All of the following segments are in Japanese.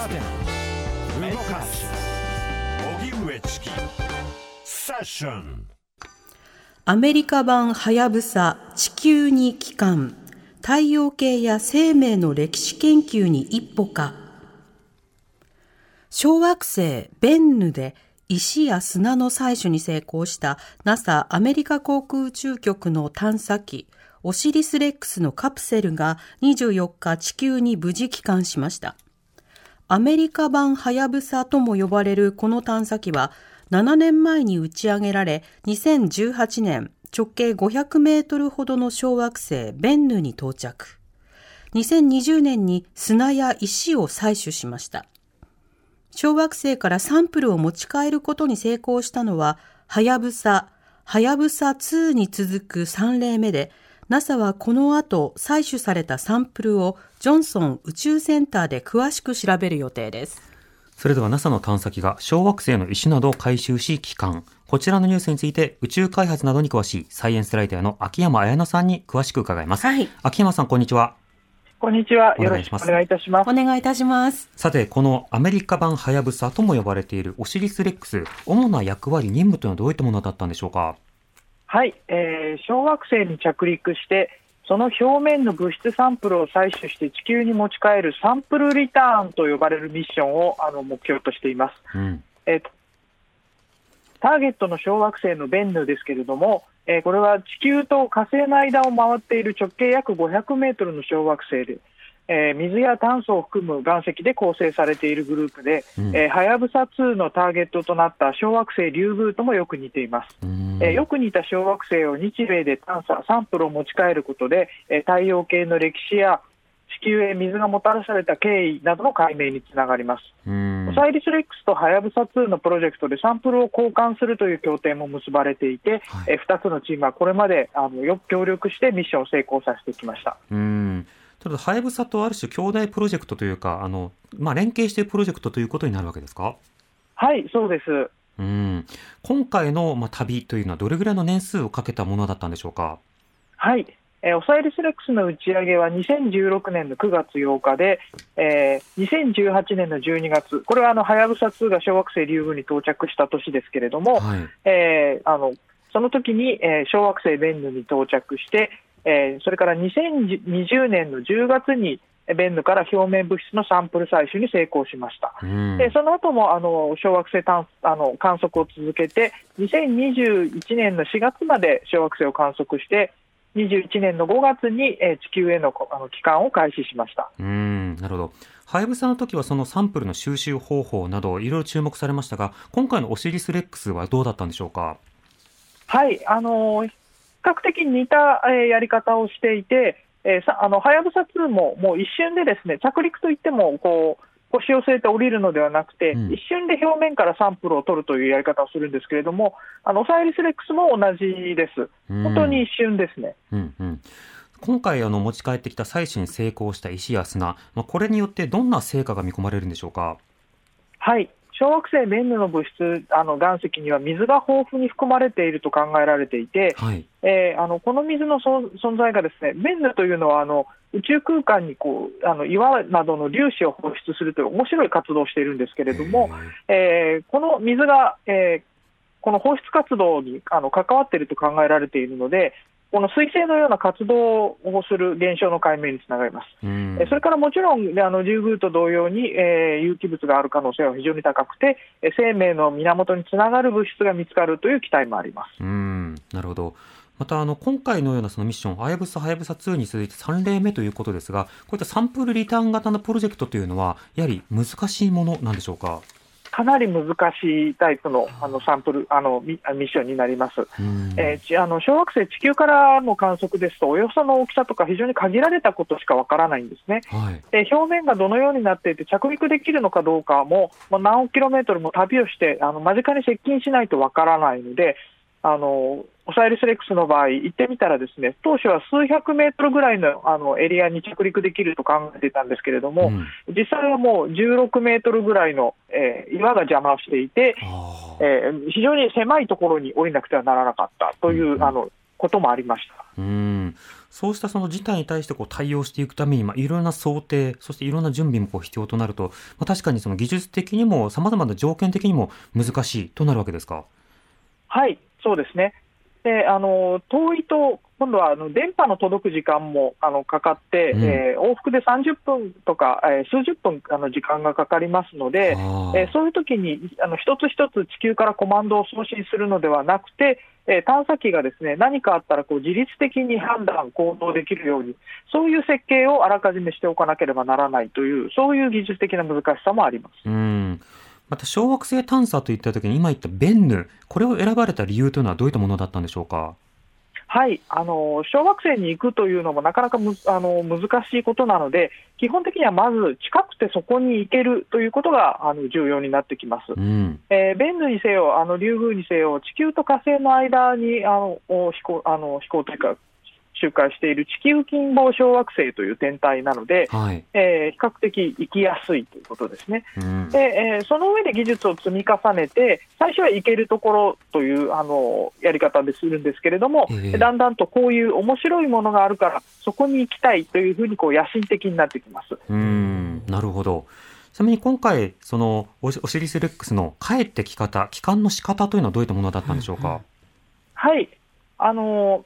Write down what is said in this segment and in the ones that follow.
若手動かす。荻上チキ。セッション。アメリカ版はやぶさ地球に帰還。太陽系や生命の歴史研究に一歩か。小惑星ベンヌで石や砂の採取に成功した NASA アメリカ航空宇宙局の探査機オシリスレックスのカプセルが24日地球に無事帰還しました。アメリカ版はやぶさとも呼ばれるこの探査機は7年前に打ち上げられ2018年直径500メートルほどの小惑星ベンヌに到着。2020年に砂や石を採取しました。小惑星からサンプルを持ち帰ることに成功したのは、はやぶさ、はやぶさ2に続く3例目で、NASA はこの後採取されたサンプルをジョンソン宇宙センターで詳しく調べる予定です。それでは NASA の探査機が小惑星の石などを回収し帰還。こちらのニュースについて宇宙開発などに詳しいサイエンスライターの秋山彩乃さんに詳しく伺います。はい秋山さん、こんにちは。こんにちは。よろしくおお願いいいたします。お願いいたします。さて、このアメリカ版はやぶさとも呼ばれているオシリスレックス、主な役割、任務というのはどういったものだったんでしょうか？はい、えー小惑星に着陸して、その表面の物質サンプルを採取して地球に持ち帰るサンプルリターンと呼ばれるミッションをあの目標としています。うん。えーとターゲットの小惑星のベンヌですけれども、えーこれは地球と火星の間を回っている直径約500メートルの小惑星で、えー水や炭素を含む岩石で構成されているグループで、はやぶさ2のターゲットとなった小惑星リュウグウともよく似ています。うんえーよく似た小惑星を日米で探査、サンプルを持ち帰ることで、えー太陽系の歴史や地球へ水がもたらされた経緯などの解明につながります。うんオサイリスレックスとはやぶさ2のプロジェクトでサンプルを交換するという協定も結ばれていて、はいえ2つのチームはこれまであのよく協力してミッションを成功させてきました。うん。ただ、はやぶさとある種兄弟プロジェクトというか、あの、まあ、連携しているプロジェクトということになるわけですか？はい、そうです。うん。今回の、まあ、旅というのはどれぐらいの年数をかけたものだったんでしょうか？はい、えーオサイリスレックスの打ち上げは2016年の9月8日で、えー2018年の12月、これはあのはやぶさ2が小惑星リュウグウに到着した年ですけれども、はい。えーあのその時に、えー小惑星ベンヌに到着して、えーそれから2020年の10月にえーベンヌから表面物質のサンプル採取に成功しました。うん。でその後もあの小惑星探あの観測を続けて、2021年の4月まで小惑星を観測して、21年の5月に、えー地球へのこあの帰還を開始しました。うん、なるほど。はやぶさの時はそのサンプルの収集方法などいろいろ注目されましたが、今回のオシリスレックスはどうだったんでしょうか？はい、あのー比較的似た、えーやり方をしていて、えーさあのはやぶさ2ももう一瞬でですね着陸といってもこう腰を据えて降りるのではなくて、うん一瞬で表面からサンプルを取るというやり方をするんですけれども、あのオサイリスレックスも同じです。うん本当に一瞬ですね。うんうん。今回あの持ち帰ってきた採取に成功した石や砂、まあ、これによってどんな成果が見込まれるんでしょうか？はい、小惑星ベンヌの物質、あの岩石には水が豊富に含まれていると考えられていて、はい。えーあのこの水のそ存在がですね、ベンヌというのはあの宇宙空間にこうあの岩などの粒子を放出するという面白い活動をしているんですけれども、えーこの水が、えーこの放出活動にあの関わっていると考えられているので、この彗星のような活動をする現象の解明につながります。うんえーそれからもちろん、あのリュウグウと同様に、えー有機物がある可能性は非常に高くて、えー生命の源につながる物質が見つかるという期待もあります。うん、なるほど。またあの今回のようなそのミッション、はやぶさはやぶさ2に続いて3例目ということですが、こういったサンプルリターン型のプロジェクトというのは、やはり難しいものなんでしょうか？かなり難しいタイプのあのサンプルあのミミッションになります。うんえーちあの小惑星、地球からの観測ですと、およその大きさとか、非常に限られたことしかわからないんですね。はい。で表面がどのようになっていて、着陸できるのかどうかも、まあ、何億キロメートルも旅をして、あの間近に接近しないとわからないので、あのオサイリス・レックスの場合、行ってみたら、ですね当初は数百メートルぐらいのあのエリアに着陸できると考えていたんですけれども、うん実際はもう16メートルぐらいの、えー岩が邪魔をしていて、えー非常に狭いところに降りなくてはならなかったという、うんあのこともありました。うんそうしたその事態に対してこう対応していくために、まあ、いろんな想定、そしていろんな準備もこう必要となると、まあ、確かにその技術的にも様々な条件的にも難しいとなるわけですか？はい、そうですね。で、あの遠いと、今度はあの電波の届く時間もあのかかって、うん。えー往復で30分とか、えー数十分あの時間がかかりますので、えーそういう時にあの一つ一つ地球からコマンドを送信するのではなくて、えー探査機がですね何かあったらこう自律的に判断、行動できるように、そういう設計をあらかじめしておかなければならないという、そういう技術的な難しさもあります。うんまた小惑星探査といったときに今言ったベンヌ、これを選ばれた理由というのはどういったものだったんでしょうか？はい、あの小惑星に行くというのもなかなかむあの難しいことなので、基本的にはまず近くてそこに行けるということがあの重要になってきます。うん。えーベンヌにせよ、あのリュウグウにせよ、地球と火星の間にあのお飛行あの飛行というか、周回している地球近傍小惑星という天体なので、はい。えー比較的行きやすいということですね。うん。で、えーその上で技術を積み重ねて、最初は行けるところというあのやり方でするんですけれども、ええだんだんとこういう面白いものがあるから、そこに行きたいというふうにこう野心的になってきます。うん。なるほど。ちなみに今回、そのオシオシリスレックスの帰ってき方、帰還の仕方というのはどういったものだったんでしょうか？はい、あの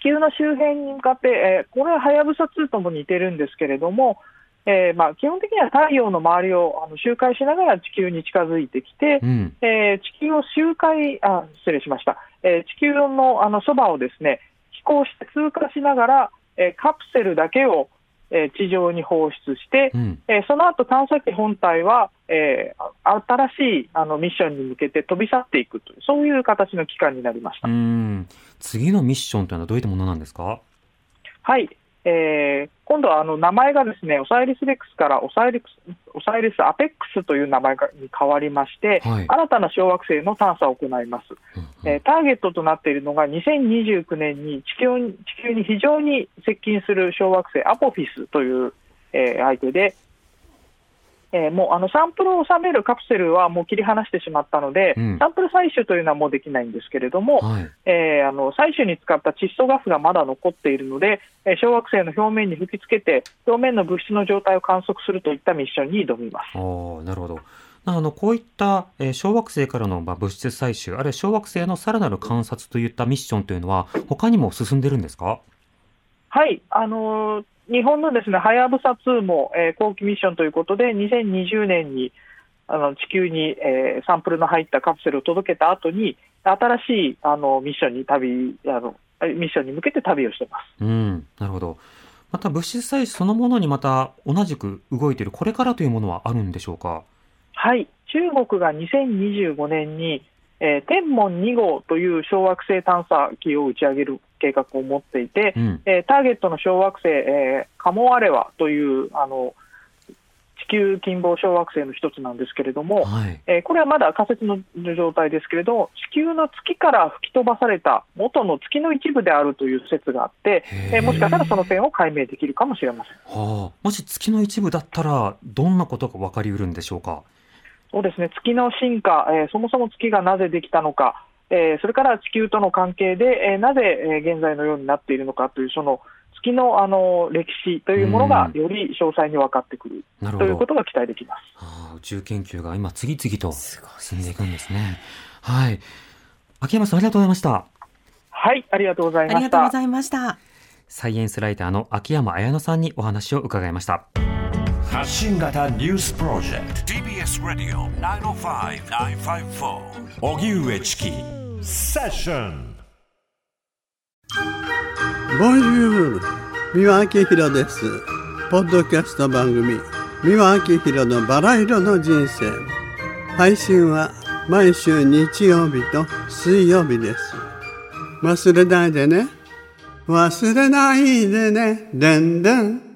地球の周辺に向かって、えーこれははやぶさ2とも似てるんですけれども、えーまあ、基本的には太陽の周りをあの周回しながら地球に近づいてきて、うん。えー地球を周回、あ失礼しました、えー地球のあのそばをですね飛行して通過しながら、えーカプセルだけを、えー地上に放出してう、ん。えーその後探査機本体は、えーあ新しいあのミッションに向けて飛び去っていくという、そういう形の期間になりました。うん。次のミッションというのはどういったものなんですか？はい、えー今度はあの名前がですねオサイリス・レックスからオサイリスオサイリス・アペックスという名前がに変わりまして、はい新たな小惑星の探査を行います。うんえーターゲットとなっているのが2029年に地球に地球に非常に接近する小惑星アポフィスという、えー相手で、えーもうあのサンプルを収めるカプセルはもう切り離してしまったので、うんサンプル採取というのはもうできないんですけれども、はい。えーあの採取に使った窒素ガスがまだ残っているので、えー小惑星の表面に吹きつけて、表面の物質の状態を観測するといったミッションに挑みます。おーなるほど。あの、こういった、えー小惑星からの、まあ、物質採取、あるいは小惑星のさらなる観察といったミッションというのは、他にも進んでるんですか？はい、あのー日本のですね、はやぶさ2も、えー後期ミッションということで、2020年にあの地球に、えーサンプルの入ったカプセルを届けた後に、新しいあのミッションに旅あの、ミッションに向けて旅をしてます。うん、なるほど。また物質採取そのものにまた同じく動いているこれからというものはあるんでしょうか？はい、中国が2025年に、えー天文2号という小惑星探査機を打ち上げる計画を持っていて、うん。えーターゲットの小惑星、えーカモアレワというあの地球近傍小惑星の一つなんですけれども、はい。えーこれはまだ仮説の状態ですけれども、地球の月から吹き飛ばされた元の月の一部であるという説があって、えーもしかしたらその点を解明できるかもしれません。はあ。もし月の一部だったら、どんなことが分かりうるんでしょうか？そうですね月の進化、えーそもそも月がなぜできたのか、えーそれから地球との関係で、えーなぜ、えー現在のようになっているのかという、その月のあの歴史というものがうんより詳細に分かってくるなるほど。ということが期待できます。はあ、宇宙研究が今次々と進んでいくんですね。はい。秋山さんありがとうございました。はい、ありがとうございましたありがとうご。ざいました。サイエンスライターの秋山彩乃さんにお話を伺いました。発信型ニュースプロジェクト。TBS ラディオ905-954おぎゅうえちきセッションボンジュール三輪明宏です。ポッドキャスト番組三輪明宏のバラ色の人生。配信は毎週日曜日と水曜日です。忘れないでね。忘れないでね。でんでん